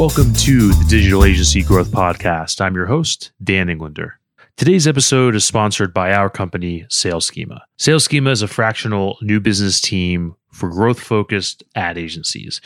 Welcome to the Digital Agency Growth Podcast. I'm your host, Dan Englander. Today's episode is sponsored by our company, Sales Schema. Sales Schema is a fractional new business team for growth focused ad agencies.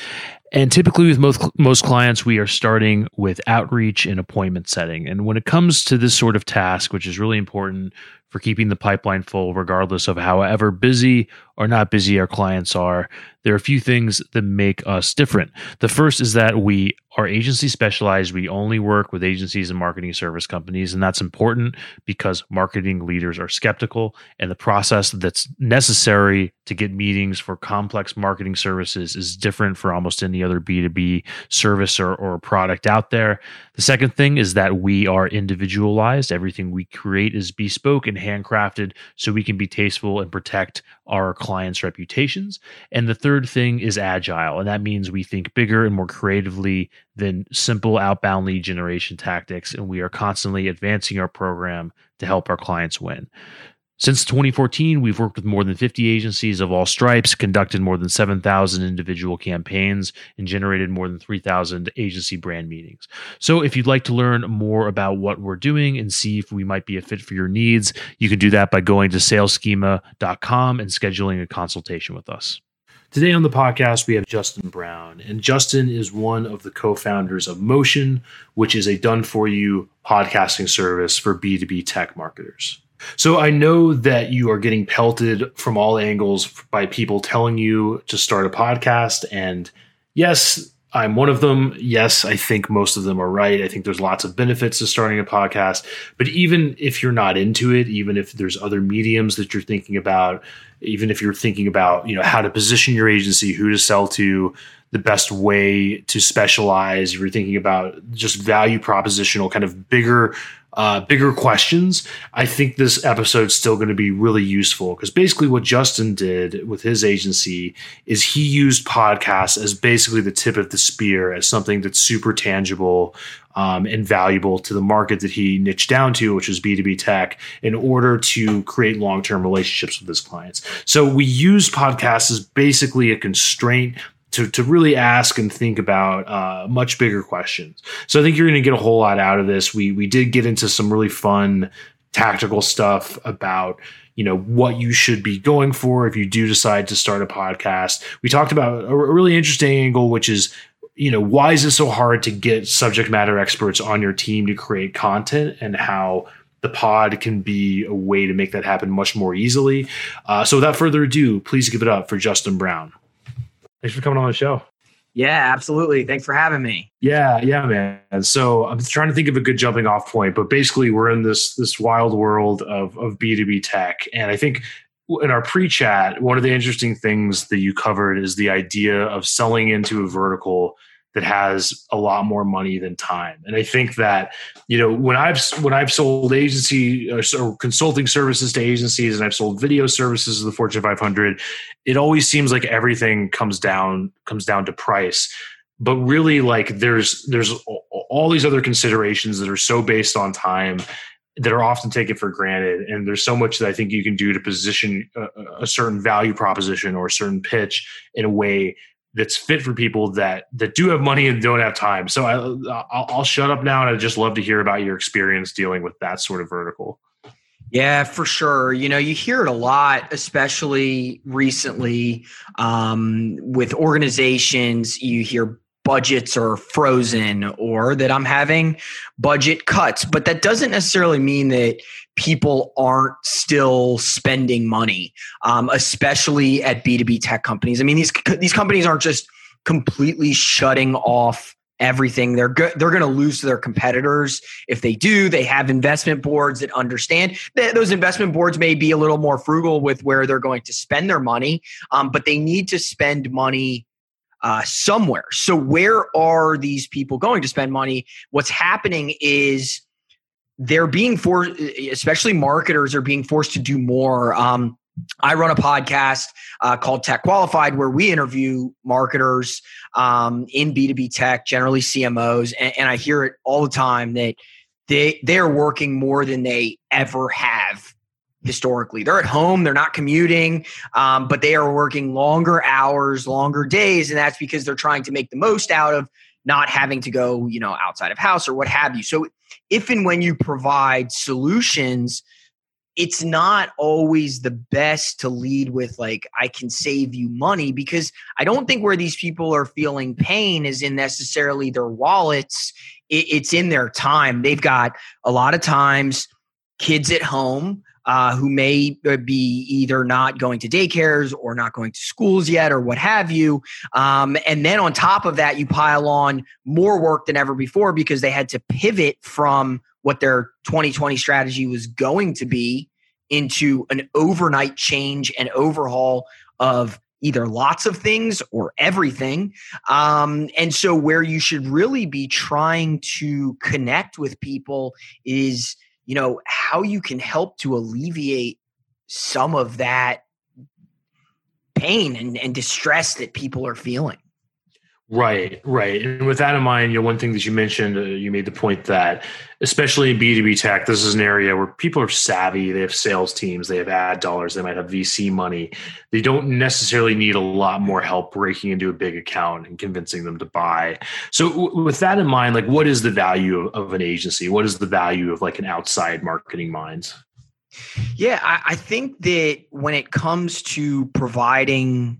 And typically, with most, most clients, we are starting with outreach and appointment setting. And when it comes to this sort of task, which is really important for keeping the pipeline full, regardless of however busy or not busy our clients are, there are a few things that make us different. The first is that we are agency specialized. We only work with agencies and marketing service companies. And that's important because marketing leaders are skeptical. And the process that's necessary to get meetings for complex marketing services is different for almost any other B2B service or, or product out there. The second thing is that we are individualized. Everything we create is bespoke and handcrafted so we can be tasteful and protect our clients' reputations. And the third thing is agile. And that means we think bigger and more creatively than simple outbound lead generation tactics. And we are constantly advancing our program to help our clients win. Since 2014, we've worked with more than 50 agencies of all stripes, conducted more than 7,000 individual campaigns, and generated more than 3,000 agency brand meetings. So, if you'd like to learn more about what we're doing and see if we might be a fit for your needs, you can do that by going to salesschema.com and scheduling a consultation with us. Today on the podcast, we have Justin Brown. And Justin is one of the co founders of Motion, which is a done for you podcasting service for B2B tech marketers. So I know that you are getting pelted from all angles by people telling you to start a podcast. And yes, I'm one of them. Yes, I think most of them are right. I think there's lots of benefits to starting a podcast. But even if you're not into it, even if there's other mediums that you're thinking about, even if you're thinking about, you know, how to position your agency, who to sell to, the best way to specialize, if you're thinking about just value propositional kind of bigger uh, bigger questions, I think this episode's still going to be really useful because basically what Justin did with his agency is he used podcasts as basically the tip of the spear, as something that's super tangible um, and valuable to the market that he niched down to, which is B2B tech, in order to create long term relationships with his clients. So we use podcasts as basically a constraint to, to really ask and think about uh, much bigger questions. So I think you're going to get a whole lot out of this. We we did get into some really fun tactical stuff about you know what you should be going for if you do decide to start a podcast. We talked about a really interesting angle, which is you know why is it so hard to get subject matter experts on your team to create content and how the pod can be a way to make that happen much more easily. Uh, so without further ado, please give it up for Justin Brown. Thanks for coming on the show. Yeah, absolutely. Thanks for having me. Yeah, yeah, man. So I'm trying to think of a good jumping off point, but basically we're in this this wild world of of B2B tech. And I think in our pre-chat, one of the interesting things that you covered is the idea of selling into a vertical that has a lot more money than time. And I think that you know when I've when I've sold agency or, uh, consulting services to agencies and I've sold video services to the Fortune 500, it always seems like everything comes down comes down to price. But really, like there's there's all these other considerations that are so based on time that are often taken for granted. And there's so much that I think you can do to position a, a certain value proposition or a certain pitch in a way that's fit for people that that do have money and don't have time. So I, I'll, I'll shut up now, and I'd just love to hear about your experience dealing with that sort of vertical. Yeah, for sure. You know, you hear it a lot, especially recently um, with organizations. You hear budgets are frozen or that I'm having budget cuts, but that doesn't necessarily mean that people aren't still spending money, um, especially at B2B tech companies. I mean, these, these companies aren't just completely shutting off everything. They're go- they're going to lose to their competitors. If they do they have investment boards that understand that those investment boards may be a little more frugal with where they're going to spend their money um, but they need to spend money uh, somewhere. So where are these people going to spend money? What's happening is they're being forced, especially marketers are being forced to do more. Um, I run a podcast uh, called Tech Qualified where we interview marketers um, in B2B tech, generally CMOs, and, and, I hear it all the time that they they're working more than they ever have historically. They're at home, they're not commuting, um, but they are working longer hours, longer days, and that's because they're trying to make the most out of not having to go, you know, outside of house or what have you. So if and when you provide solutions, it's not always the best to lead with like i can save you money because i don't think where these people are feeling pain is in necessarily their wallets it's in their time they've got a lot of times kids at home uh, who may be either not going to daycares or not going to schools yet or what have you. Um, and then on top of that, you pile on more work than ever before because they had to pivot from what their 2020 strategy was going to be into an overnight change and overhaul of either lots of things or everything. Um, and so, where you should really be trying to connect with people is you know how you can help to alleviate some of that pain and, and distress that people are feeling Right, right. And with that in mind, you know, one thing that you mentioned, uh, you made the point that, especially in B2B tech, this is an area where people are savvy. They have sales teams, they have ad dollars, they might have VC money. They don't necessarily need a lot more help breaking into a big account and convincing them to buy. So, w- with that in mind, like, what is the value of, of, an agency? What is the value of like an outside marketing mind? Yeah, I, I think that when it comes to providing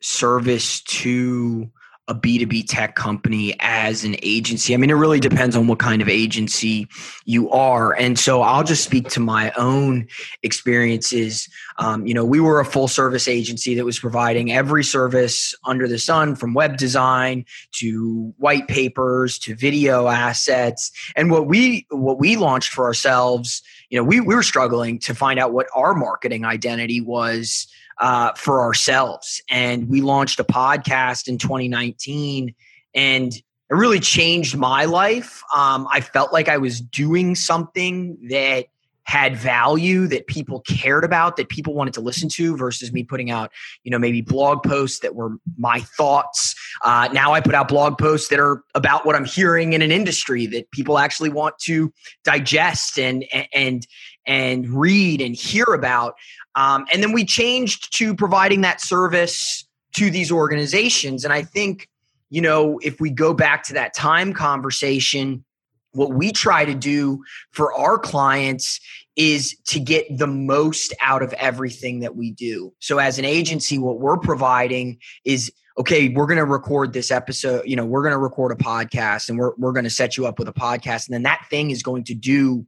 service to a B2B tech company as an agency? I mean, it really depends on what kind of agency you are. And so I'll just speak to my own experiences. Um, you know, we were a full service agency that was providing every service under the sun from web design to white papers to video assets. And what we what we launched for ourselves, you know, we, we were struggling to find out what our marketing identity was uh, for ourselves. And we launched a podcast in 2019 and it really changed my life. Um, I felt like I was doing something that had value that people cared about that people wanted to listen to versus me putting out you know maybe blog posts that were my thoughts uh, now i put out blog posts that are about what i'm hearing in an industry that people actually want to digest and and and read and hear about um, and then we changed to providing that service to these organizations. And I think, you know, if we go back to that time conversation, what we try to do for our clients is to get the most out of everything that we do. So as an agency, what we're providing is okay, we're going to record this episode, you know, we're going to record a podcast and we're, we're going to set you up with a podcast. And then that thing is going to do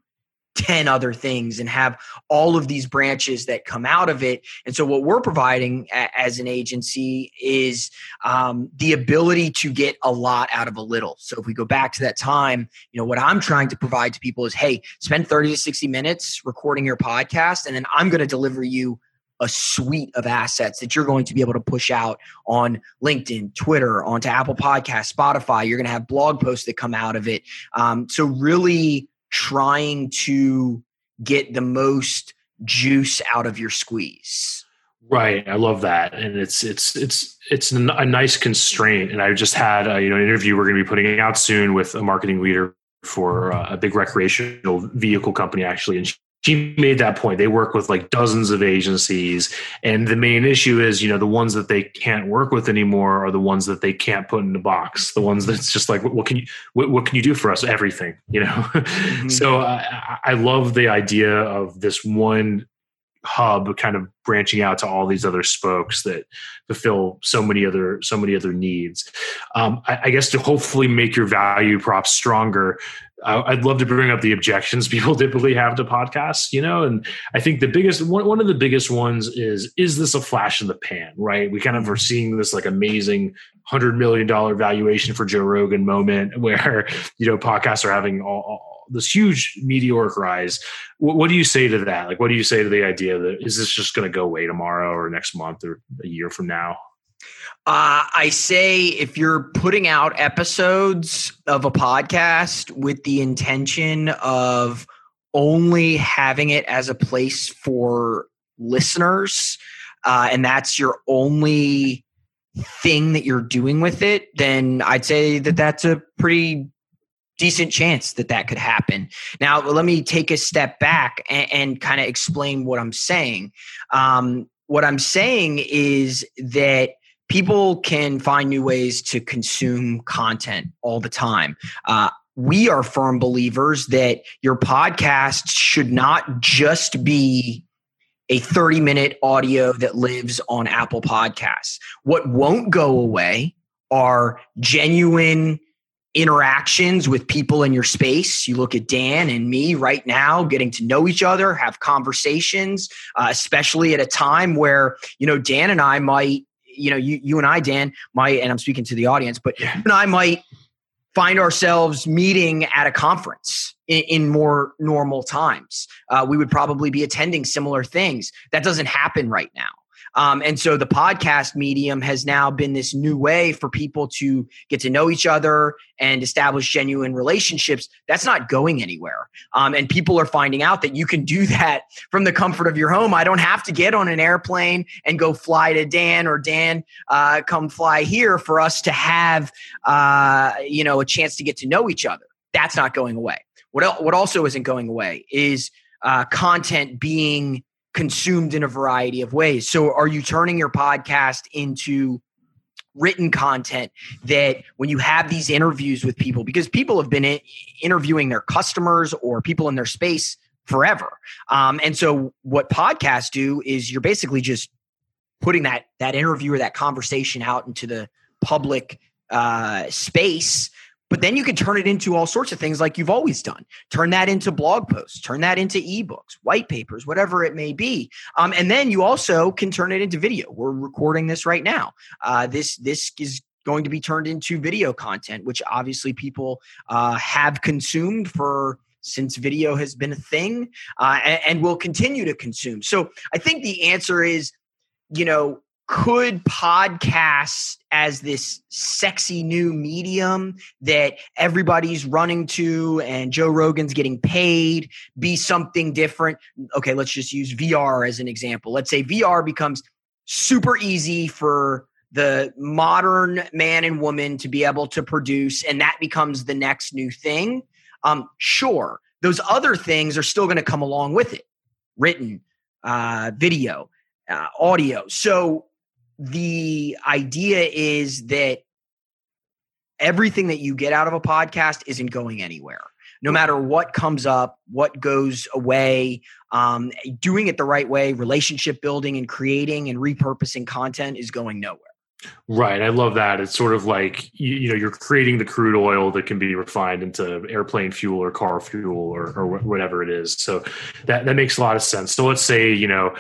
10 other things and have all of these branches that come out of it. And so, what we're providing a- as an agency is um, the ability to get a lot out of a little. So, if we go back to that time, you know, what I'm trying to provide to people is hey, spend 30 to 60 minutes recording your podcast, and then I'm going to deliver you a suite of assets that you're going to be able to push out on LinkedIn, Twitter, onto Apple Podcast, Spotify. You're going to have blog posts that come out of it. Um, so, really, trying to get the most juice out of your squeeze. Right, I love that, and it's it's it's it's a nice constraint. And I just had a, you know an interview we're going to be putting out soon with a marketing leader for uh, a big recreational vehicle company, actually, and made that point. They work with like dozens of agencies, and the main issue is, you know, the ones that they can't work with anymore are the ones that they can't put in the box. The ones that's just like, what, can you, what, what, can you do for us? Everything, you know. Mm-hmm. so I, I love the idea of this one hub kind of branching out to all these other spokes that fulfill so many other so many other needs um, I, I, guess to hopefully make your value props stronger I'd love to bring up the objections people typically have to podcasts, you know, and I think the biggest one, one of the biggest ones is, is this a flash in the pan, right? We kind of are seeing this like amazing hundred million dollar valuation for Joe Rogan moment where, you know, podcasts are having all, all this huge meteoric rise. What, what, do you say to that? Like, what do you say to the idea that is this just going to go away tomorrow or next month or a year from now? Uh, I say if you're putting out episodes of a podcast with the intention of only having it as a place for listeners, uh, and that's your only thing that you're doing with it, then I'd say that that's a pretty decent chance that that could happen. Now, let me take a step back and, and kind of explain what I'm saying. Um, what I'm saying is that people can find new ways to consume content all the time. Uh, we are firm believers that your podcast should not just be a 30 minute audio that lives on Apple Podcasts. What won't go away are genuine interactions with people in your space. You look at Dan and me right now, getting to know each other, have conversations, uh, especially at a time where, you know, Dan and I might, you know, you, you and I, Dan, might, and I'm speaking to the audience, but you and I might find ourselves meeting at a conference in, in more normal times. Uh, we would probably be attending similar things. That doesn't happen right now. Um, and so the podcast medium has now been this new way for people to get to know each other and establish genuine relationships. That's not going anywhere. Um, and people are finding out that you can do that from the comfort of your home. I don't have to get on an airplane and go fly to Dan or Dan uh, come fly here for us to have uh, you know a chance to get to know each other. That's not going away. What el- what also isn't going away is uh, content being consumed in a variety of ways. So, are you turning your podcast into written content that when you have these interviews with people, because people have been interviewing their customers or people in their space forever. Um, and so, what podcasts do is you're basically just putting that that interview or that conversation out into the public uh, space but then you can turn it into all sorts of things like you've always done. Turn that into blog posts, turn that into ebooks, white papers, whatever it may be. Um, and then you also can turn it into video. We're recording this right now. Uh, this this is going to be turned into video content, which obviously people uh, have consumed for since video has been a thing uh, and, and will continue to consume. So I think the answer is, you know, could podcasts as this sexy new medium that everybody's running to and Joe Rogan's getting paid be something different? Okay, let's just use VR as an example. Let's say VR becomes super easy for the modern man and woman to be able to produce, and that becomes the next new thing. Um, sure, those other things are still going to come along with it written, uh, video, uh, audio. So the idea is that everything that you get out of a podcast isn't going anywhere no matter what comes up, what goes away, um, doing it the right way, relationship building and creating and repurposing content is going nowhere. Right. I love that. It's sort of like, you, you, know, you're creating the crude oil that can be refined into airplane fuel or car fuel or, or whatever it is. So that, that makes a lot of sense. So let's say, you know,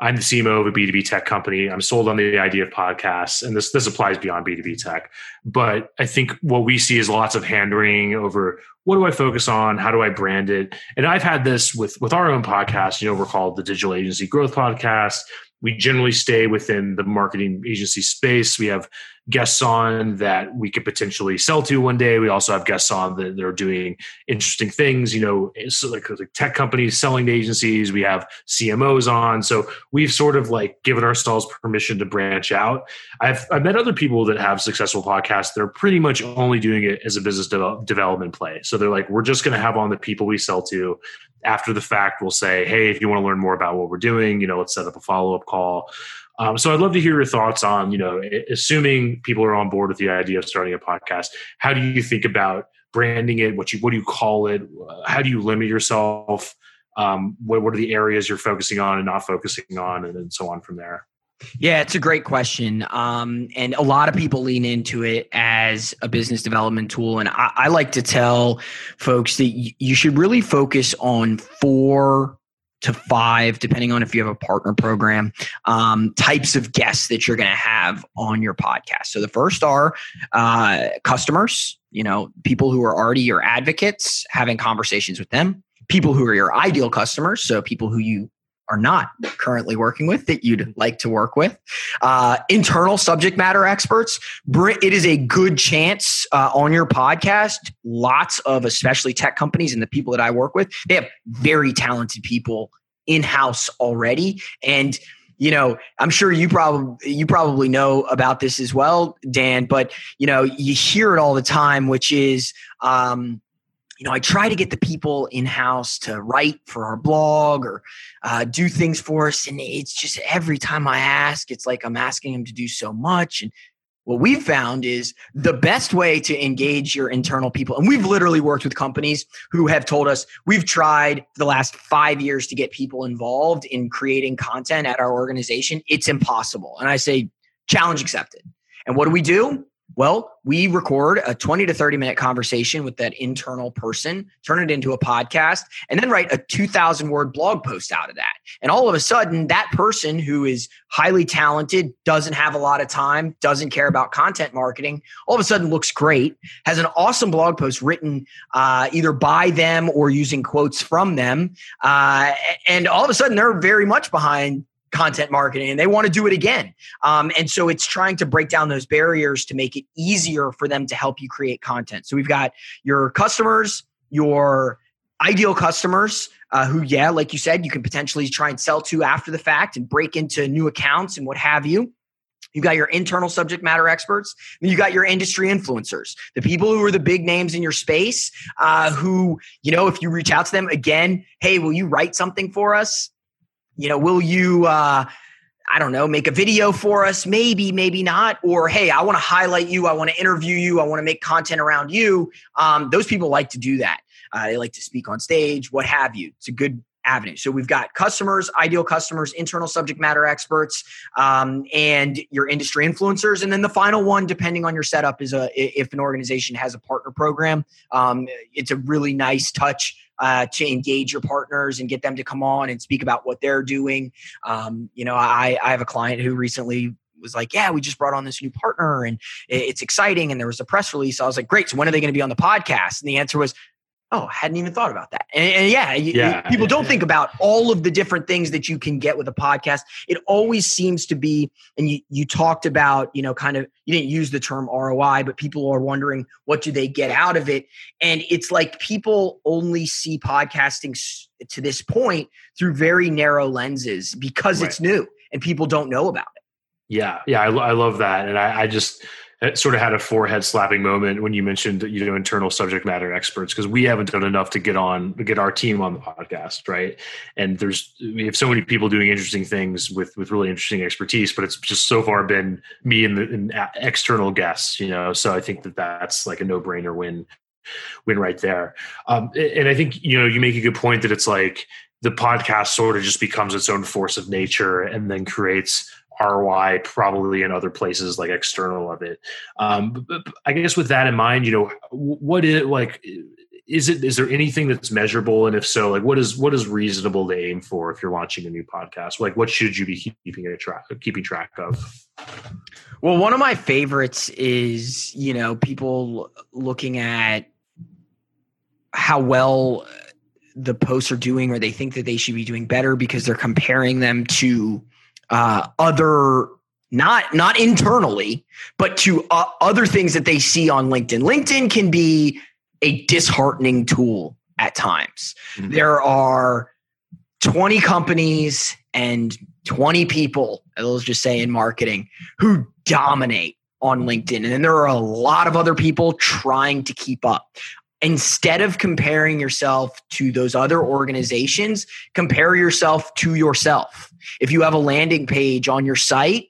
I'm the CMO of a B2B tech company. I'm sold on the idea of podcasts, and this this applies beyond B2B tech. But I think what we see is lots of hand wringing over what do I focus on, how do I brand it, and I've had this with with our own podcast. You know, we're called the Digital Agency Growth Podcast. We generally stay within the marketing agency space. We have guests on that we could potentially sell to one day. We also have guests on that, are doing interesting things, you know, so like, like tech companies selling to agencies. We have CMOs on. So we've sort of like given ourselves permission to branch out. I've, I've met other people that have successful podcasts. They're pretty much only doing it as a business de- development play. So they're like, we're just going to have on the people we sell to after the fact. We'll say, Hey, if you want to learn more about what we're doing, you know, let's set up a follow up call um, so I'd love to hear your thoughts on, you know, assuming people are on board with the idea of starting a podcast, how do you think about branding it? What you what do you call it? How do you limit yourself? Um, what, what are the areas you're focusing on and not focusing on, and, and so on from there? Yeah, it's a great question. Um, and a lot of people lean into it as a business development tool. And I, I like to tell folks that y- you should really focus on four to five, depending on if you have a partner program, um, types of guests that you're going to have on your podcast. So the first are uh, customers, you know, people who are already your advocates, having conversations with them, people who are your ideal customers, so people who you are not currently working with that you'd like to work with. Uh, internal subject matter experts. It is a good chance uh, on your podcast. Lots of, especially tech companies and the people that I work with, they have very talented people in house already. And you know, I'm sure you probably you probably know about this as well, Dan. But you know, you hear it all the time, which is um, you know, I try to get the people in house to write for our blog or uh, do things for us. And it's just every time I ask, it's like I'm asking them to do so much. And what we've found is the best way to engage your internal people. And we've literally worked with companies who have told us we've tried the last five years to get people involved in creating content at our organization. It's impossible. And I say, challenge accepted. And what do we do? Well, we record a 20 to 30 minute conversation with that internal person, turn it into a podcast, and then write a 2,000 word blog post out of that. And all of a sudden, that person who is highly talented, doesn't have a lot of time, doesn't care about content marketing, all of a sudden looks great, has an awesome blog post written uh, either by them or using quotes from them. Uh, and all of a sudden, they're very much behind content marketing and they want to do it again. Um, and so it's trying to break down those barriers to make it easier for them to help you create content. So we've got your customers, your ideal customers uh, who, yeah, like you said, you can potentially try and sell to after the fact and break into new accounts and what have you. You got your internal subject matter experts, and you got your industry influencers, the people who are the big names in your space. Uh, who, you know, if you reach out to them again, hey, will you write something for us? You know, will you, uh, I don't know, make a video for us? Maybe, maybe not. Or, hey, I want to highlight you. I want to interview you. I want to make content around you. Um, those people like to do that. Uh, they like to speak on stage, what have you. It's a good avenue. So we've got customers, ideal customers, internal subject matter experts, um, and your industry influencers. And then the final one, depending on your setup, is a if an organization has a partner program. Um, it's a really nice touch uh, to engage your partners and get them to come on and speak about what they're doing. Um, you know, I, I have a client who recently was like, yeah, we just brought on this new partner and it's exciting. And there was a press release. I was like, great. So when are they going to be on the podcast? And the answer was, oh, hadn't even thought about that. And, and yeah, yeah, people don't think about all of the different things that you can get with a podcast. It always seems to be, and you, you talked about, you know, kind of, you didn't use the term ROI, but people are wondering what do they get out of it? And it's like people only see podcasting to this point through very narrow lenses because right. it's new and people don't know about it. Yeah, yeah, I, I love that, and I, I just sort of had a forehead slapping moment when you mentioned you know internal subject matter experts because we haven't done enough to get on get our team on the podcast right? And there's we have so many people doing interesting things with with really interesting expertise but it's just so far been me and the and external guests you know? So i think that that's like a no-brainer win win right there. Um, and i think you know you make a good point that it's like the podcast sort of just becomes its own force of nature and then creates ROI probably in other places like external of it. Um, but, but I guess with that in mind, you know, what is like, is it, is there anything that's measurable? And if so, like what is, what is reasonable to aim for if you're launching a new podcast? Like what should you be keeping a track, keeping track of? Well, one of my favorites is, you know, people looking at how well the posts are doing or they think that they should be doing better because they're comparing them to uh, other not not internally, but to uh, other things that they see on LinkedIn. LinkedIn can be a disheartening tool at times. Mm-hmm. There are 20 companies and 20 people, let's just say in marketing, who dominate on LinkedIn. And then there are a lot of other people trying to keep up instead of comparing yourself to those other organizations, compare yourself to yourself. If you have a landing page on your site,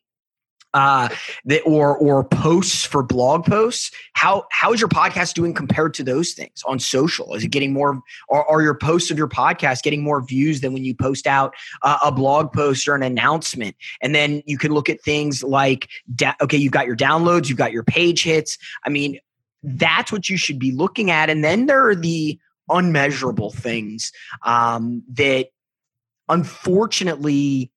uh, that or or posts for blog posts, how how is your podcast doing compared to those things on social? Is it getting more? Are, are your posts of your podcast getting more views than when you post out uh, a blog post or an announcement? And then you can look at things like, da- okay, you've got your downloads, you've got your page hits. I mean, that's what you should be looking at. And then there are the unmeasurable things um, that unfortunately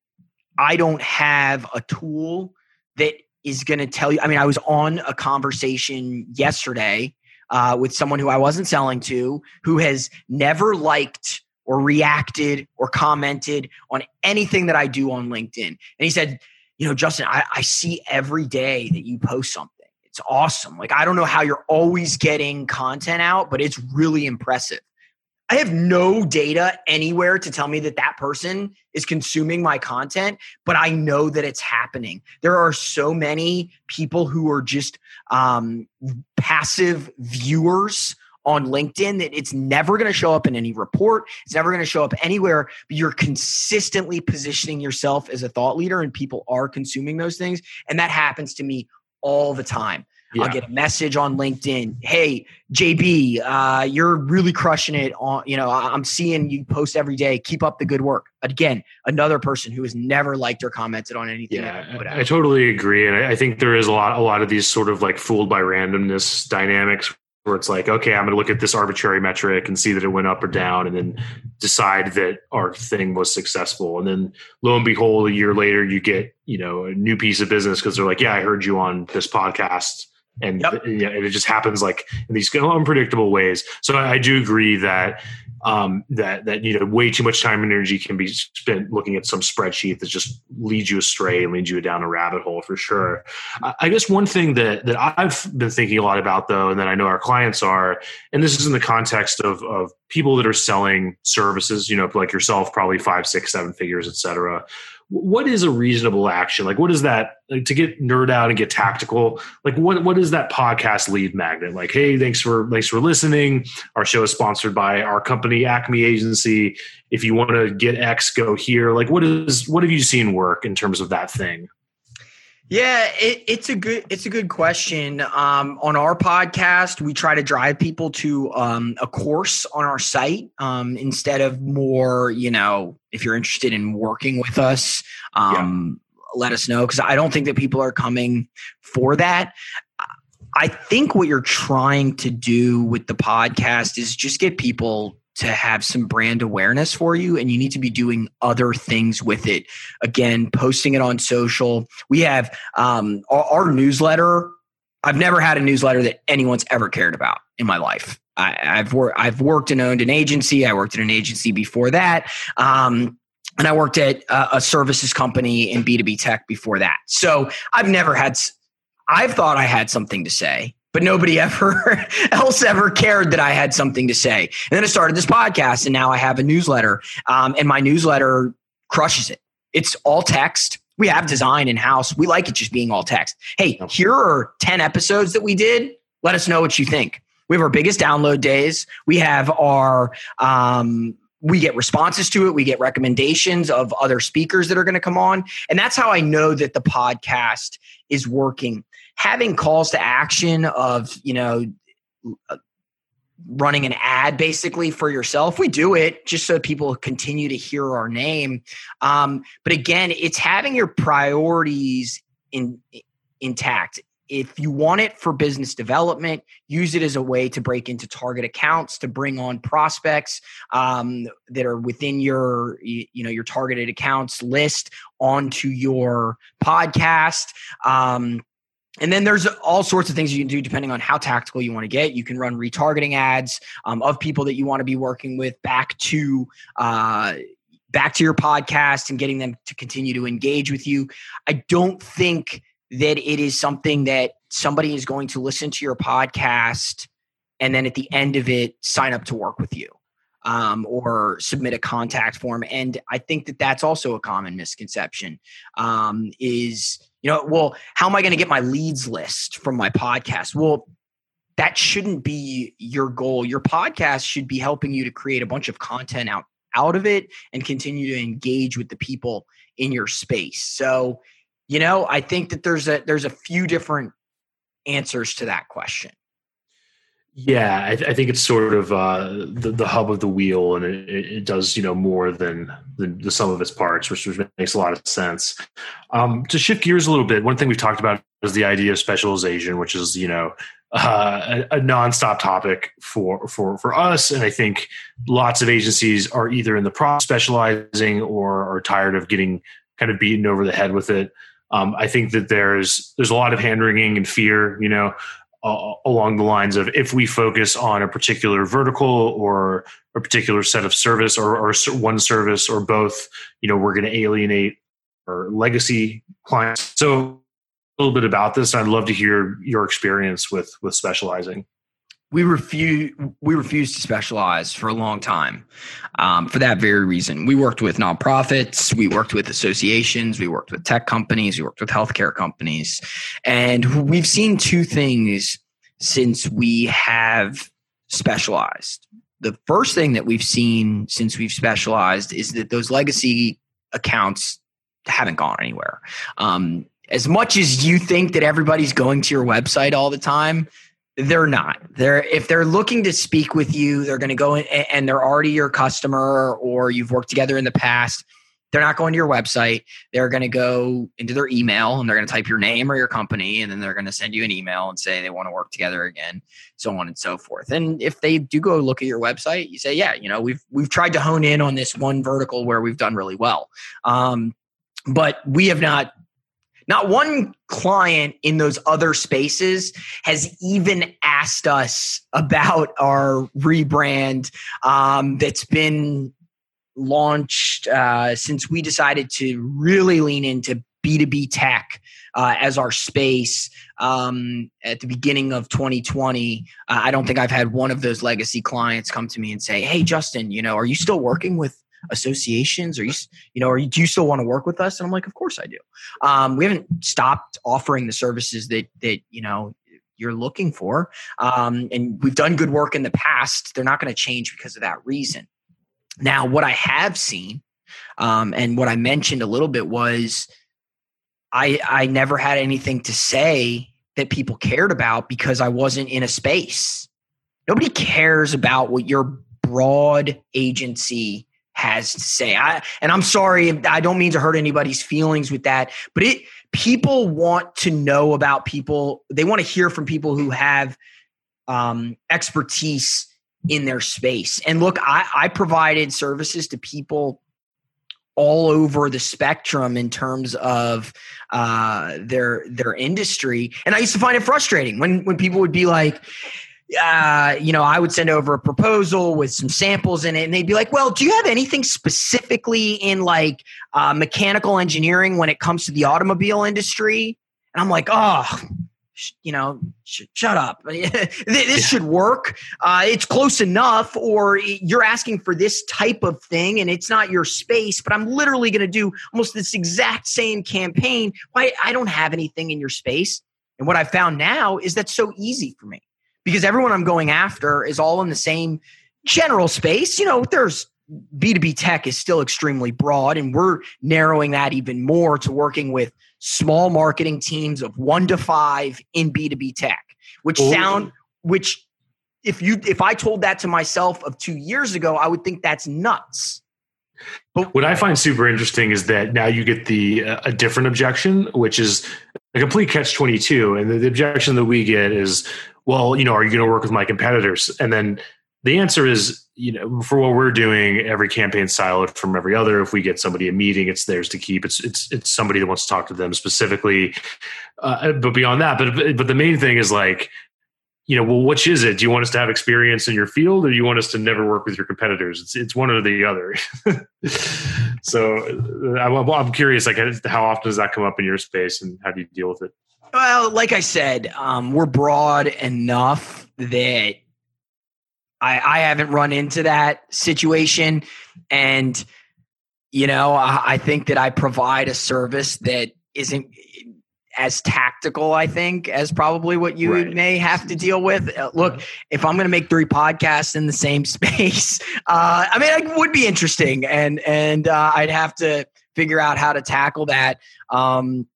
I don't have a tool that is going to tell you. I mean, I was on a conversation yesterday uh, with someone who I wasn't selling to who has never liked or reacted or commented on anything that I do on LinkedIn. And he said, You know, Justin, I, I see every day that you post something it's awesome. Like, I don't know how you're always getting content out, but it's really impressive. I have no data anywhere to tell me that that person is consuming my content, but I know that it's happening. There are so many people who are just um, passive viewers on LinkedIn that it's never going to show up in any report. It's never going to show up anywhere, but you're consistently positioning yourself as a thought leader and people are consuming those things. And that happens to me all the time. Yeah. I'll get a message on LinkedIn. Hey, JB, uh, you're really crushing it. On you know, I'm seeing you post every day. Keep up the good work. Again, another person who has never liked or commented on anything. Yeah, I, I, totally agree, and I, I think there is a lot, a lot of these sort of like fooled by randomness dynamics where it's like, okay, I'm going to look at this arbitrary metric and see that it went up or down, and then decide that our thing was successful. And then lo and behold, a year later, you get you know a new piece of business because they're like, yeah, I heard you on this podcast and yep. yeah, it just happens like in these unpredictable ways. So I, I do agree that um, that that you know way too much time and energy can be spent looking at some spreadsheet that just leads you astray and leads you down a rabbit hole for sure. I guess one thing that that I've been thinking a lot about though, and that I know our clients are, and this is in the context of of people that are selling services, you know, like yourself, probably five, six, seven figures, et cetera what is a reasonable action? Like, what is that like, to get nerd out and get tactical? Like, what what is that podcast lead magnet? Like, hey, thanks for thanks for listening. Our show is sponsored by our company Acme Agency. If you want to get X, go here. Like, what is what have you seen work in terms of that thing? Yeah, it, it's a good it's a good question. Um, on our podcast, we try to drive people to um, a course on our site um, instead of more. You know, if you're interested in working with us, um, yeah. let us know because I don't think that people are coming for that. I think what you're trying to do with the podcast is just get people to have some brand awareness for you and you need to be doing other things with it. Again posting it on social. We have um, our, our, newsletter i've never had a newsletter that anyone's ever cared about in my life. I, have worked i've worked and owned an agency. I worked at an agency before that um, and i worked at a, a services company in b2b tech before that. So i've never had i've thought i had something to say but nobody ever else ever cared that I had something to say. And then I started this podcast, and now I have a newsletter, um, and my newsletter crushes it. It's all text. We have design in house. We like it just being all text. Hey, here are 10 episodes that we did. Let us know what you think. We have our biggest download days. We have our um, we get responses to it we get recommendations of other speakers that are going to come on and that's how i know that the podcast is working having calls to action of you know uh, running an ad basically for yourself we do it just so people continue to hear our name. Um, but again it's having your priorities in intact. If you want it for business development use it as a way to break into target accounts to bring on prospects um, that are within your you know your targeted accounts list onto your podcast. Um, and then there's all sorts of things you can do depending on how tactical you want to get. You can run retargeting ads um, of people that you want to be working with back to uh, back to your podcast and getting them to continue to engage with you. I don't think that it is something that somebody is going to listen to your podcast and then at the end of it sign up to work with you um, or submit a contact form. And I think that that's also a common misconception. Um, is you know, well, how am I going to get my leads list from my podcast? Well, that shouldn't be your goal. Your podcast should be helping you to create a bunch of content out out of it and continue to engage with the people in your space. So, you know, I think that there's a there's a few different answers to that question. Yeah, I, th- I, think it's sort of uh, the, the hub of the wheel, and it, it does you know more than the, sum of its parts, which, which makes a lot of sense. Um, to shift gears a little bit, one thing we've talked about is the idea of specialization, which is you know uh, a, a nonstop topic for for for us, and I think lots of agencies are either in the process specializing or are tired of getting kind of beaten over the head with it. Um, I think that there's there's a lot of hand wringing and fear. You know, uh, along the lines of if we focus on a particular vertical or a particular set of service or, or one service or both, you know, we're going to alienate our legacy clients. So a little bit about this. I'd love to hear your experience with with specializing we refuse we refused to specialize for a long time um, for that very reason we worked with nonprofits we worked with associations we worked with tech companies we worked with healthcare companies and we've seen two things since we have specialized. The first thing that we've seen since we've specialized is that those legacy accounts haven't gone anywhere. Um, as much as you think that everybody's going to your website all the time, they're not. They're if they're looking to speak with you, they're going to go in and they're already your customer or you've worked together in the past. They're not going to your website. They're going to go into their email and they're going to type your name or your company and then they're going to send you an email and say they want to work together again, so on and so forth. And if they do go look at your website, you say, yeah, you know, we've we've tried to hone in on this one vertical where we've done really well. Um, but we have not not one client in those other spaces has even asked us about our rebrand um, that's been launched uh, since we decided to really lean into B2B tech uh, as our space um, at the beginning of 2020. Uh, I don't think I've had one of those legacy clients come to me and say, Hey, Justin, you know, are you still working with associations? Are you, you know, are you, do you still want to work with us? And I'm like, of course I do. Um, we haven't stopped offering the services that, that, you know, you're looking for. Um, and we've done good work in the past. They're not going to change because of that reason. Now, what I have seen, um, and what I mentioned a little bit was I, I never had anything to say that people cared about because I wasn't in a space. Nobody cares about what your broad agency has to say. I and I'm sorry, I don't mean to hurt anybody's feelings with that, but it people want to know about people. They want to hear from people who have um, expertise in their space. And look, I, I provided services to people all over the spectrum in terms of uh, their their industry, and I used to find it frustrating when when people would be like uh, you know, I would send over a proposal with some samples in it, and they'd be like, "Well, do you have anything specifically in like uh, mechanical engineering when it comes to the automobile industry?" And I'm like, "Oh, sh- you know, sh- shut up. this should work. Uh, it's close enough, or you're asking for this type of thing, and it's not your space. But I'm literally going to do almost this exact same campaign. Why I don't have anything in your space." And what I found now is that's so easy for me because everyone I'm going after is all in the same general space. You know, there's B2B tech is still extremely broad, and we're narrowing that even more to working with small marketing teams of one to five in B2B tech, which Ooh. sound which if you if I told that to myself of two years ago, I would think that's nuts. But what I find super interesting is that now you get the uh, a different objection, which is a complete catch twenty two, and the, the objection that we get is, well, you know, are you going to work with my competitors? And then the answer is, you know, for what we're doing, every campaign siloed from every other. If we get somebody a meeting, it's theirs to keep. It's it's it's somebody that wants to talk to them specifically. Uh, but beyond that, but but the main thing is like, you know, well, which is it? Do you want us to have experience in your field, or do you want us to never work with your competitors? It's it's one or the other. so uh, I'm, I'm curious, like, how often does that come up in your space, and how do you deal with it? Well, like I said, um, we're broad enough that I, I haven't run into that situation. And, you know, I, I think that I provide a service that isn't as tactical, I think, as probably what you right. may have to deal with. Uh, look, if I'm going to make three podcasts in the same space, uh, I mean, it would be interesting, and and uh, I'd have to figure out how to tackle that. Um,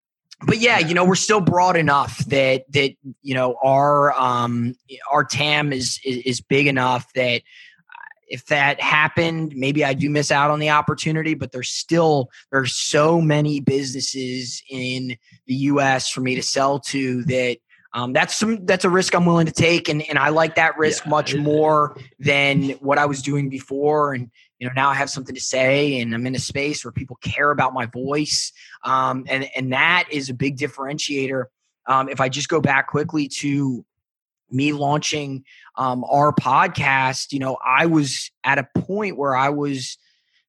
but yeah, you know, we're still broad enough that that you know our um our TAM is is, is big enough that uh, if that happened, maybe I do miss out on the opportunity, but there's still there's so many businesses in the US for me to sell to that um, that's some that's a risk I'm willing to take and, and I like that risk yeah, much more than what I was doing before and you know now i have something to say and i'm in a space where people care about my voice um, and and that is a big differentiator um, if i just go back quickly to me launching um, our podcast you know i was at a point where i was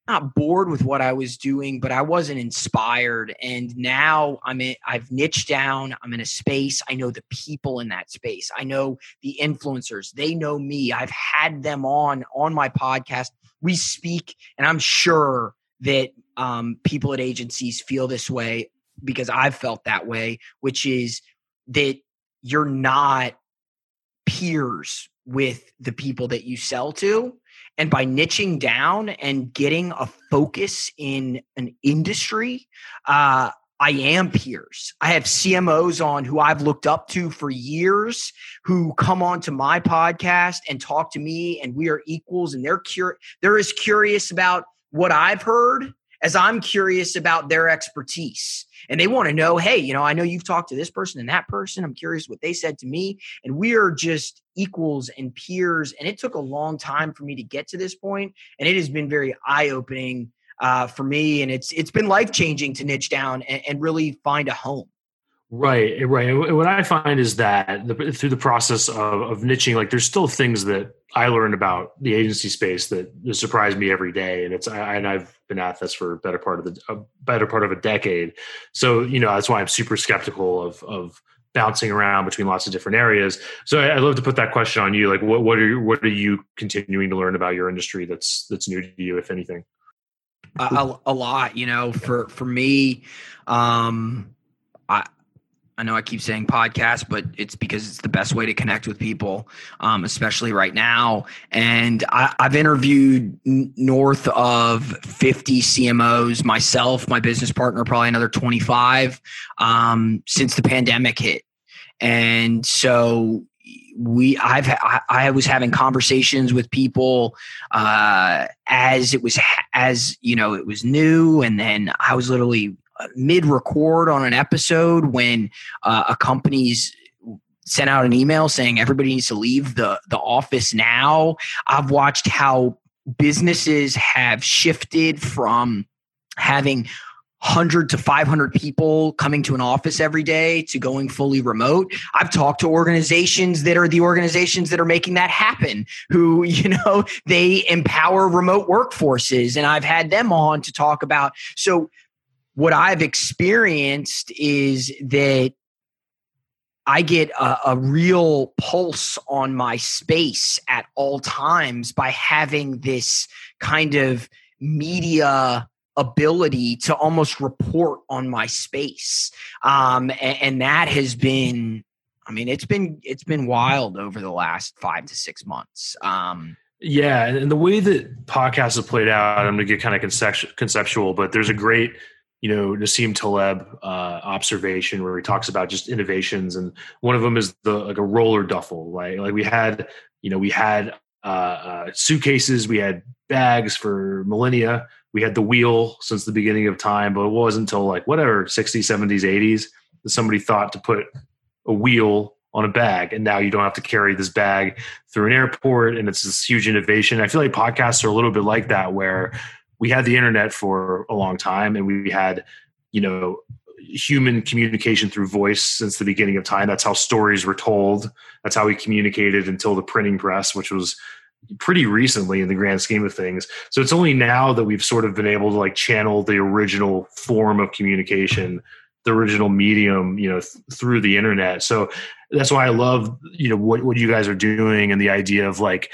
not bored with what I was doing, but I wasn't inspired. And now I'm in, I've niched down. I'm in a space. I know the people in that space. I know the influencers. They know me. I've had them on on my podcast. We speak, and I'm sure that um, people at agencies feel this way because I've felt that way, which is that you're not peers with the people that you sell to. And by niching down and getting a focus in an industry, uh, I am peers. I have CMOs on who I've looked up to for years who come on to my podcast and talk to me and we are equals and they're cur- they're as curious about what I've heard as I'm curious about their expertise. And they want to know, hey, you know, I know you've talked to this person and that person. I'm curious what they said to me. And we are just equals and peers. And it took a long time for me to get to this point, And it has been very eye opening uh, for me, and it's it's been life changing to niche down and, and, really find a home. Right, right. what I find is that the, through the process of, of niching, like there's still things that I learned about the agency space that surprise me every day, and it's I, and I've been at this for a better part of the a better part of a decade. So you know that's why I'm super skeptical of of bouncing around between lots of different areas. So I, would love to put that question on you. Like, what what are what are you continuing to learn about your industry that's that's new to you, if anything? A, a, lot you know for for me um i I know I keep saying podcast, but it's because it's the best way to connect with people, um, especially right now. And I, have interviewed n- north of 50 CMOs myself, my business partner, probably another 25 um, since the pandemic hit. And so we I've I, I, was having conversations with people uh, as it was as you know it was new, and then I was literally uh, mid record on an episode when uh, a company's sent out an email saying everybody needs to leave the the office now. I've watched how businesses have shifted from having 100 to 500 people coming to an office every day to going fully remote. I've talked to organizations that are the organizations that are making that happen, who, you know, they empower remote workforces. And I've had them on to talk about. So, what I've experienced is that I get a, a real pulse on my space at all times by having this kind of media ability to almost report on my space um, and, and, that has been i mean it's been it's been wild over the last five to six months um, yeah and the way that podcasts have played out i'm going to get kind of conceptual but there's a great you know Nassim Taleb uh, observation where he talks about just innovations, and one of them is the like a roller duffel. Right, like we had, you know, we had uh, uh, suitcases, we had bags for millennia, we had the wheel since the beginning of time, but it wasn't until like whatever 60s, 70s, 80s that somebody thought to put a wheel on a bag. And now you don't have to carry this bag through an airport. And it's this huge innovation. I feel like podcasts are a little bit like that, where we had the internet for a long time and we had, you know, human communication through voice since the beginning of time. That's how stories were told. That's how we communicated until the printing press, which was pretty recently in the grand scheme of things. So it's only now that we've sort of been able to like channel the original form of communication, the original medium, you know, th- through the internet. So that's why I love, you know, what, what you guys are doing and the idea of like,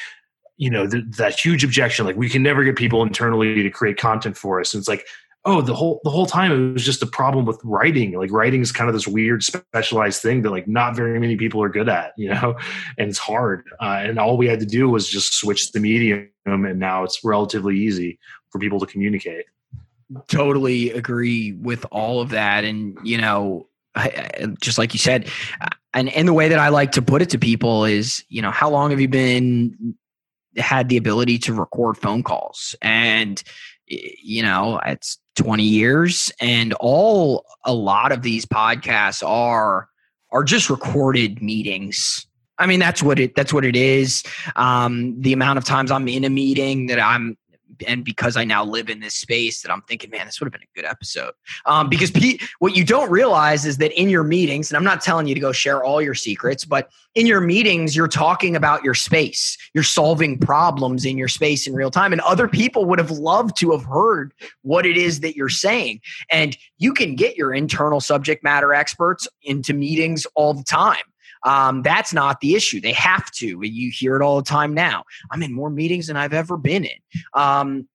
you know, th- that huge objection, like we can never get people internally to create content for us. And it's like, oh the whole the whole time it was just a problem with writing. Like writing is kind of this weird specialized thing that like not very many people are good at you know and it's hard. Uh, and all we had to do was just switch the medium and now it's relatively easy for people to communicate. Totally agree with all of that. And you know just like you said and and the way that I like to put it to people is you know how long have you been had the ability to record phone calls? And you know it's 20 years and all a lot of these podcasts are are just recorded meetings. I mean that's what it that's what it is. Um the amount of times i'm in a meeting that i'm and because I now live in this space that I'm thinking, man, this would have been a good episode. Um, because Pete, what you don't realize is that in your meetings, and I'm not telling you to go share all your secrets, but in your meetings, you're talking about your space. You're solving problems in your space in real time. And other people would have loved to have heard what it is that you're saying. And you can get your internal subject matter experts into meetings all the time. Um, that's not the issue. They have to. You hear it all the time now. I'm in more meetings than I've ever been in. Um,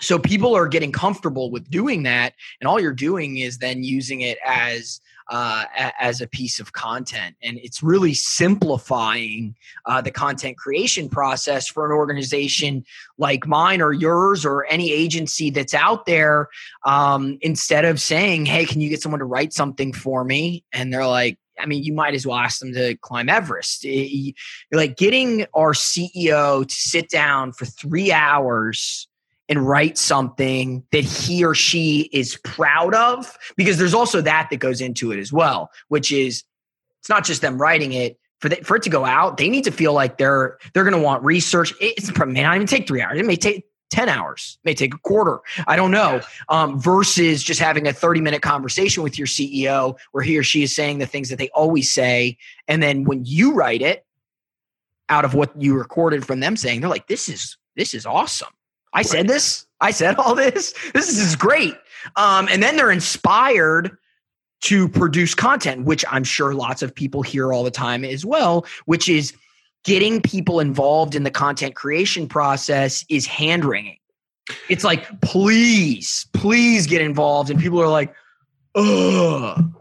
so people are getting comfortable with doing that, and all you're doing is then using it as uh, a, as a piece of content. And it's really simplifying uh, the content creation process for an organization like mine or yours or any agency that's out there. Um, instead of saying, hey, can you get someone to write something for me? And they're like, I mean, you might as well ask them to climb Everest. Eh, you're like getting our CEO to sit down for three hours and write something that he or she is proud of because there's also that that goes into it as well which is it's not just them writing it. For the, for it to go out they need to feel like they're they're going to want research. It's it may not even take three hours. It may take 10 hours may take a quarter i don't know um, versus just having a 30 minute conversation with your ceo where he or she is saying the things that they always say and then when you write it out of what you recorded from them saying they're like this is this is awesome I right. said this. I said all this. This is great. Um, and then they're inspired to produce content, which I'm sure lots of people hear all the time as well, which is getting people involved in the content creation process is hand wringing. It's like, please, please get involved. And people are like, ugh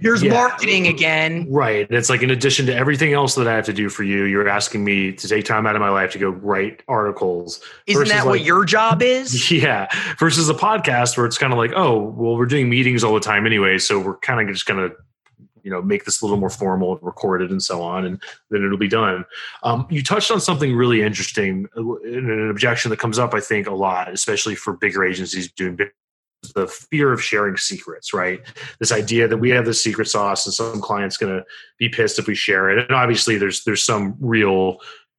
here's yeah. marketing again. Right. And it's like in addition to everything else that I have to do for you, you're asking me to take time out of my life to go write articles. Isn't that like, what your job is? Yeah. Versus a podcast where it's kind of like, oh, well, we're doing meetings all the time anyway, so we're kind of just gonna you know make this a little more formal and recorded and so on and then it'll be done um, you touched on something really interesting uh, an objection that comes up i think a lot especially for bigger agencies doing big the fear of sharing secrets, right? This idea that we have the secret sauce and some client's going to be pissed if we share it. And obviously there's there's some real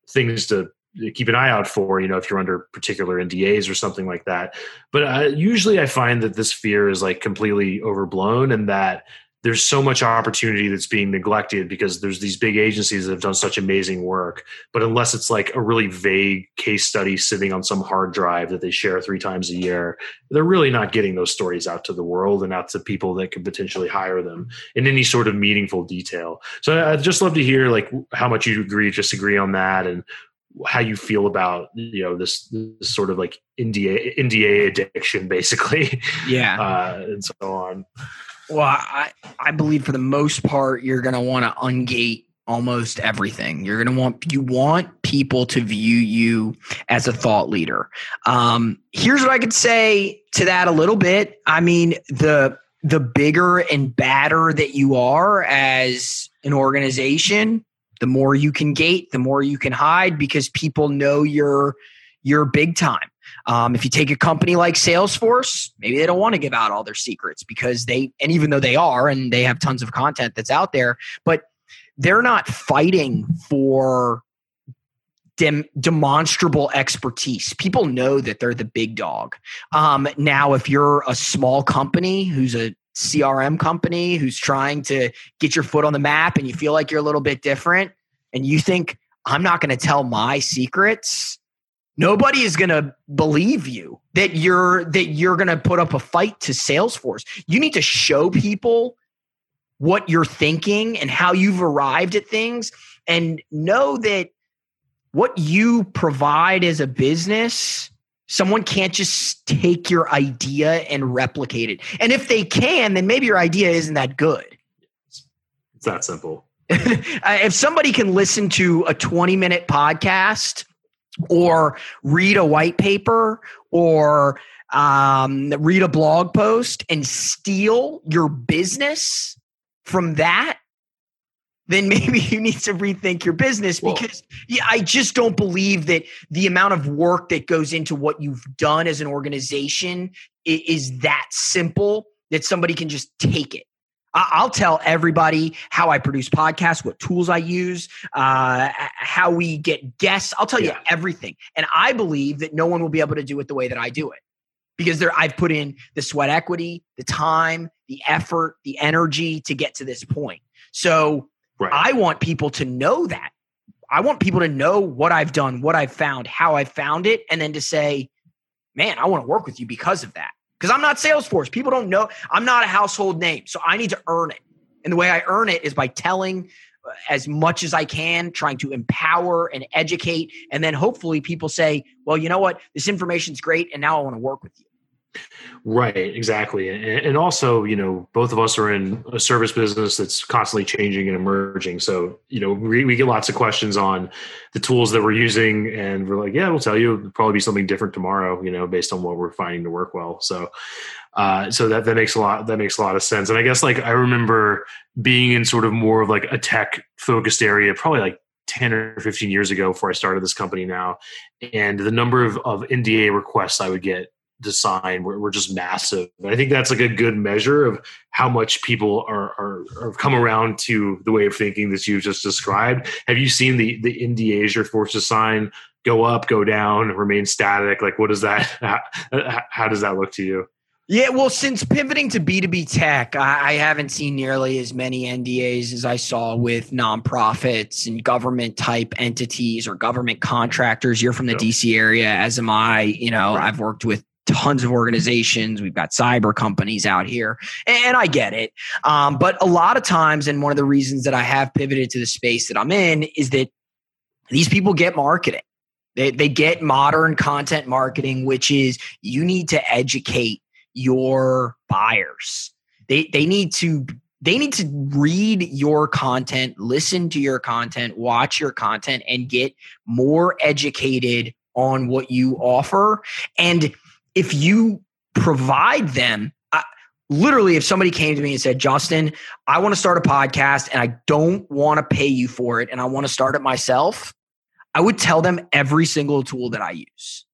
things to keep an eye out for, you know, if you're under particular NDAs or something like that. But uh, usually I find that this fear is like completely overblown and that there's so much opportunity that's being neglected because there's these big agencies that have done such amazing work but unless it's like a really vague case study sitting on some hard drive that they share three times a year they're really not getting those stories out to the world and out to people that could potentially hire them in any sort of meaningful detail so i'd just love to hear like how much you agree disagree on that and how you feel about you know this, this sort of like NDA NDA addiction, basically. Yeah, uh, and so on. Well, I, I believe for the most part, you're going to want to ungate almost everything. You're going to want you want people to view you as a thought leader. Um, here's what I could say to that a little bit. I mean, the the bigger and badder that you are as an organization, the more you can gate, the more you can hide because people know you're you're big time. Um, if you take a company like Salesforce, maybe they don't want to give out all their secrets because they, and even though they are and they have tons of content that's out there, but they're not fighting for dem- demonstrable expertise. People know that they're the big dog. Um, now, if you're a small company who's a CRM company who's trying to get your foot on the map and you feel like you're a little bit different and you think, I'm not going to tell my secrets Nobody is going to believe you that you're that you're going to put up a fight to Salesforce. You need to show people what you're thinking and how you've arrived at things and know that what you provide as a business someone can't just take your idea and replicate it. And if they can, then maybe your idea isn't that good. It's that simple. Uh, if somebody can listen to a 20 minute podcast or read a white paper or um, read a blog post and steal your business from that, then maybe you need to rethink your business because yeah, I just don't believe that the amount of work that goes into what you've done as an organization is that simple that somebody can just take it. I'll tell everybody how I produce podcasts, what tools I use, uh, how we get guests. I'll tell yeah. you everything. And I believe that no one will be able to do it the way that I do it because there, I've put in the sweat equity, the time, the effort, the energy to get to this point. So right. I want people to know that. I want people to know what I've done, what I've found, how I found it, and then to say, man, I want to work with you because of that because I'm not Salesforce. People don't know. I'm not a household name. So I need to earn it. And the way I earn it is by telling uh, as much as I can, trying to empower and educate. And then hopefully people say, well, you know what? This information's great. And now I want to work with you. Right, exactly. And, also, you know, both of us are in a service business that's constantly changing and emerging. So, you know, we, we, get lots of questions on the tools that we're using, and we're like, yeah, we'll tell you. It'll probably be something different tomorrow, you know, based on what we're finding to work well. So, uh, so that that makes a lot that makes a lot of sense. And I guess like I remember being in sort of more of like a tech focused area, probably like 10 or 15 years ago before I started this company now. And the number of, of NDA requests I would get to sign were, were just massive. And I think that's like a good measure of how much people are, are, are come around to the way of thinking that you've just described. Have you seen the the NDAs you're forced to sign go up, go down, remain static? Like, what does that? How, how does that look to you? Yeah, well, since pivoting to B2B tech, I, I, haven't seen nearly as many NDAs as I saw with nonprofits and government type entities or government contractors. You're from the yep. DC area, as am I. You know, right. I've worked with tons of organizations. We've got cyber companies out here, and I get it. Um, but a lot of times, and one of the reasons that I have pivoted to the space that I'm in is that these people get marketing. They, they get modern content marketing, which is you need to educate your buyers. They, they need to they need to read your content, listen to your content, watch your content, and get more educated on what you offer. And if you provide them I, literally if somebody came to me and said justin i want to start a podcast and i don't want to pay you for it and i want to start it myself i would tell them every single tool that i use.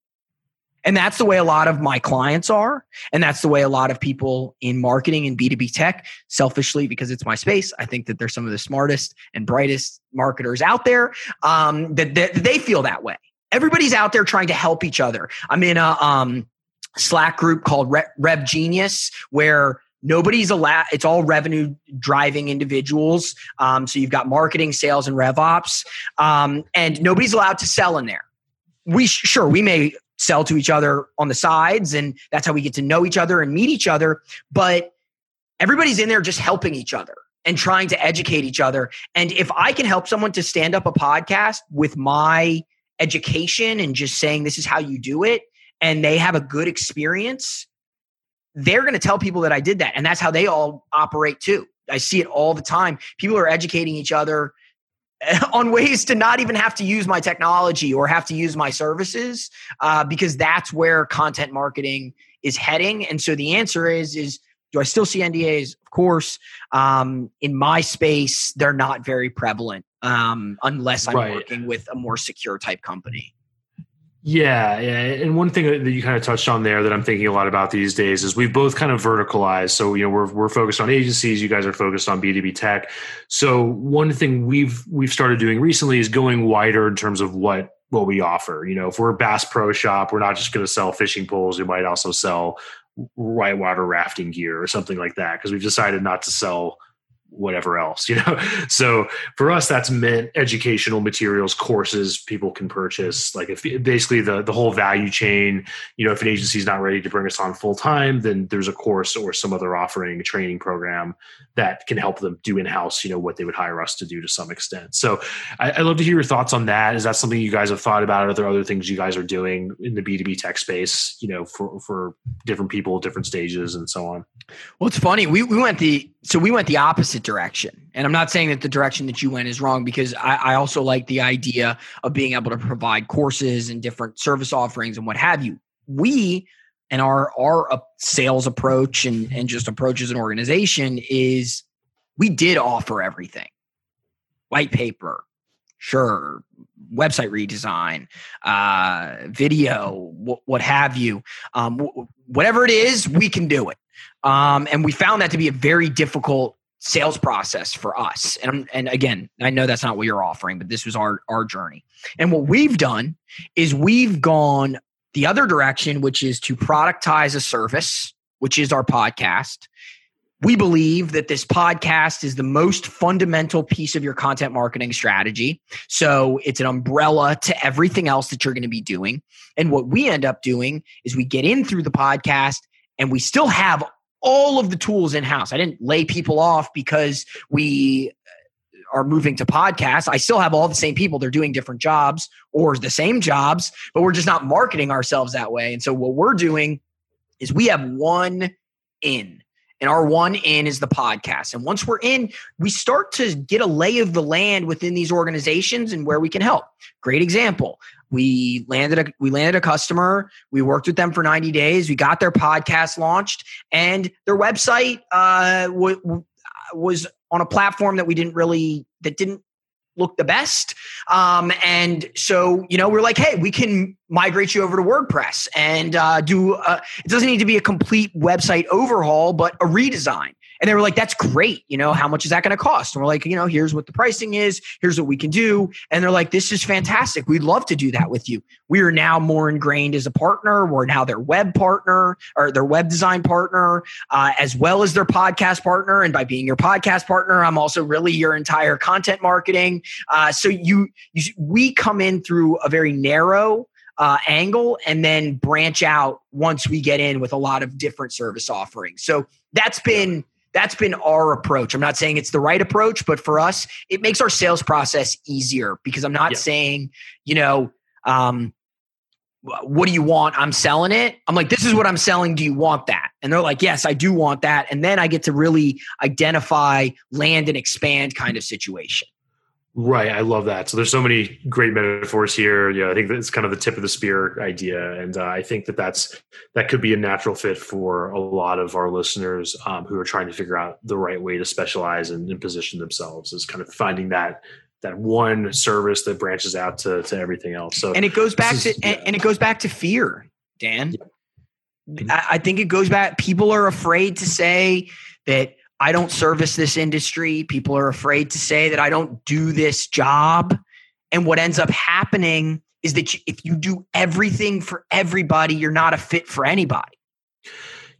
And that's the way a lot of my clients are and that's the way a lot of people in marketing and b2b tech selfishly because it's my space i think that they're some of the smartest and brightest marketers out there um, that, that they feel that way. Everybody's out there trying to help each other. I'm in a um, Slack group called Rev Genius, where nobody's allowed it's all revenue driving individuals. Um, so you've got marketing sales and rev ops. Um, and nobody's allowed to sell in there. We sure we may sell to each other on the sides and that's how we get to know each other and meet each other but everybody's in there just helping each other and trying to educate each other. And if i can help someone to stand up a podcast with my education and just saying this is how you do it and they have a good experience, they're going to tell people that I did that. And that's how they all operate too. I see it all the time. People are educating each other on ways to not even have to use my technology or have to use my services uh, because that's where content marketing is heading. And so the answer is is do I still see NDAs? Of course. Um, in my space, they're not very prevalent um, unless I'm right. working with a more secure type company. Yeah, yeah, and one thing that you kind of touched on there that I'm thinking a lot about these days is we've both kind of verticalized. So you know we're we're focused on agencies, you guys are focused on B2B tech. So one thing we've we've started doing recently is going wider in terms of what what we offer. You know, if we're a Bass Pro Shop, we're not just going to sell fishing poles. We might also sell whitewater rafting gear or something like that because we've decided not to sell whatever else you know? So for us that's meant educational materials courses people can purchase. Like if basically the the whole value chain you know if an agency is not ready to bring us on full time then there's a course or some other offering a training program that can help them do in-house you know what they would hire us to do to some extent. So I, I love to hear your thoughts on that. Is that something you guys have thought about? Are there other things you guys are doing in the b2b tech space you know for for different people different stages and so on? Well it's funny. We, we went the so we went the opposite direction. And I'm not saying that the direction that you went is wrong because I, I, also like the idea of being able to provide courses and different service offerings and what have you. We and our our sales approach and, and just approach as an organization is we did offer everything. White paper, sure, website redesign, uh, video, w- what have you. Um, w- whatever it is, we can do it. Um, and we found that to be a very difficult sales process for us. And, and again, I know that's not what you're offering, but this was our, our journey. And what we've done is we've gone the other direction, which is to productize a service, which is our podcast. We believe that this podcast is the most fundamental piece of your content marketing strategy. So it's an umbrella to everything else that you're going to be doing. And what we end up doing is we get in through the podcast and we still have all of the tools in house. I didn't lay people off because we uh, are moving to podcasts. I still have all the same people. They're doing different jobs or the same jobs, but we're just not marketing ourselves that way. And so what we're doing is we have one in. And our one in is the podcast. And once we're in, we start to get a lay of the land within these organizations and where we can help. Great example. We landed a we landed a customer. We worked with them for 90 days. We got their podcast launched, and their website uh, w- w- was on a platform that we didn't really that didn't look the best. Um, and so, you know, we're like, hey, we can migrate you over to WordPress and uh, do, a, it doesn't need to be a complete website overhaul, but a redesign. And they were like, that's great. You know, how much is that going to cost? And we're like, you know, here's what the pricing is. Here's what we can do. And they're like, this is fantastic. We'd love to do that with you. We are now more ingrained as a partner. We're now their web partner or their web design partner, uh, as well as their podcast partner. And by being your podcast partner, I'm also really your entire content marketing. Uh, so you, you, we come in through a very narrow uh, angle and then branch out once we get in with a lot of different service offerings. So that's been that's been our approach. I'm not saying it's the right approach, but for us, it makes our sales process easier because I'm not yeah. saying, you know, um, what do you want? I'm selling it. I'm like, this is what I'm selling. Do you want that? And they're like, yes, I do want that. And then I get to really identify land and expand kind of situation. Right, I love that. So there's so many great metaphors here. Yeah, I think that's kind of the tip of the spear idea, and uh, I think that that's that could be a natural fit for a lot of our listeners um, who are trying to figure out the right way to specialize and, and position themselves. Is kind of finding that that one service that branches out to to everything else. So and it goes back is, to yeah. and, and, it goes back to fear, Dan. Yeah. I, I think it goes back. People are afraid to say that I don't service this industry. People are afraid to say that I don't do this job. And what ends up happening is that if you do everything for everybody, you're not a fit for anybody.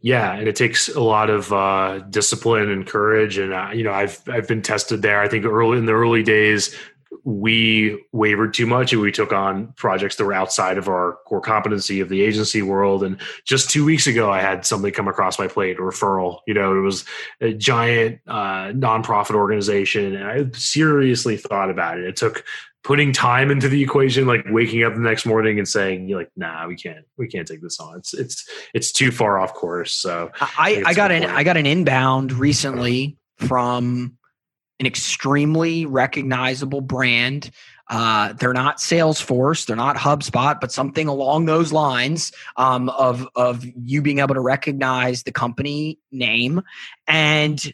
Yeah, and it takes a lot of uh, discipline and courage, and uh, you know, I've I've been tested there. I think early in the early days, we wavered too much and we took on projects that were outside of our core competency of the agency world. And just two weeks ago, I had something come across my plate, a referral. You know, it was a giant uh, nonprofit organization, and I seriously thought about it. It took putting time into the equation, like waking up the next morning and saying, "You're like, nah, we can't, we can't take this on. It's it's it's too far off course." So I, I, I got an. I got an inbound recently from an extremely recognizable brand. Uh, they're not Salesforce, they're not HubSpot, but something along those lines um, of of you being able to recognize the company name. And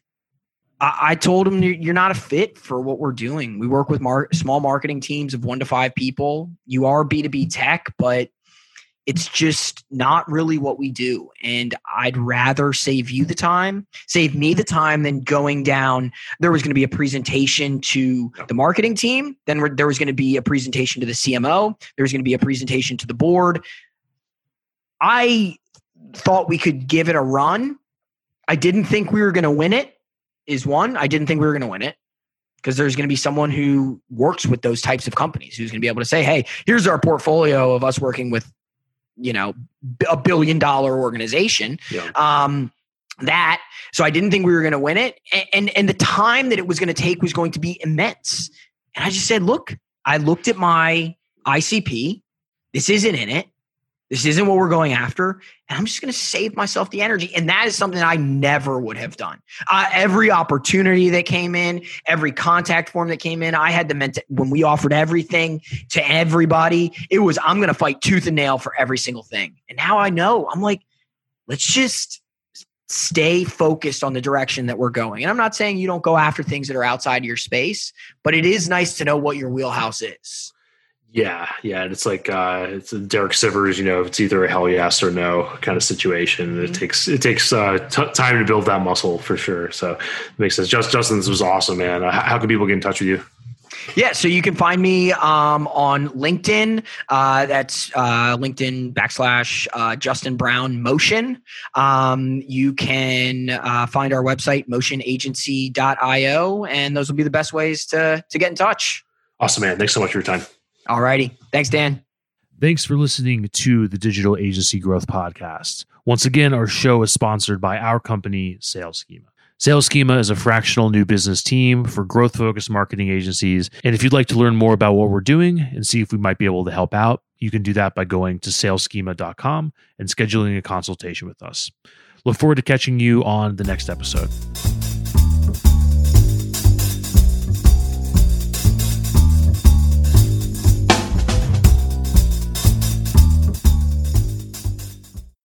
I, I told them you're not a fit for what we're doing. We work with mar- small marketing teams of one to five people. You are B two B tech, but it's just not really what we do. And I'd rather save you the time, save me the time than going down. There was going to be a presentation to the marketing team, then there was going to be a presentation to the CMO, there was going to be a presentation to the board. I thought we could give it a run. I didn't think we were going to win it, is one. I didn't think we were going to win it because there's going to be someone who works with those types of companies who's going to be able to say, hey, here's our portfolio of us working with you know a billion dollar organization. Yeah. um that so i didn't think we were going to win it. And, and and the time that it was going to take was going to be immense. And i just said look i looked at my icp this isn't in it this isn't what we're going after. And I'm just going to save myself the energy. And that is something I never would have done. Uh, every opportunity that came in, every contact form that came in, I had the mental, when we offered everything to everybody, it was, I'm going to fight tooth and nail for every single thing. And now I know, I'm like, let's just stay focused on the direction that we're going. And I'm not saying you don't go after things that are outside your space, but it is nice to know what your wheelhouse is. Yeah, yeah, and it's like uh, it's a Derek Sivers. You know, it's either a hell yes or no kind of situation. Mm-hmm. It takes it takes uh, t- time to build that muscle for sure. So it makes sense. Just Justin, this was awesome, man. Uh, how can people get in touch with you? Yeah, so you can find me um, on LinkedIn. Uh, that's uh, LinkedIn backslash uh, Justin Brown Motion. Um, you can uh, find our website, motionagency.io, and those will be the best ways to, to get in touch. Awesome, man. Thanks so much for your time. All righty. Thanks, Dan. Thanks for listening to the Digital Agency Growth Podcast. Once again, our show is sponsored by our company, Sales Schema. Sales Schema is a fractional new business team for growth focused marketing agencies. And if you'd like to learn more about what we're doing and see if we might be able to help out, you can do that by going to salesschema.com and scheduling a consultation with us. Look forward to catching you on the next episode.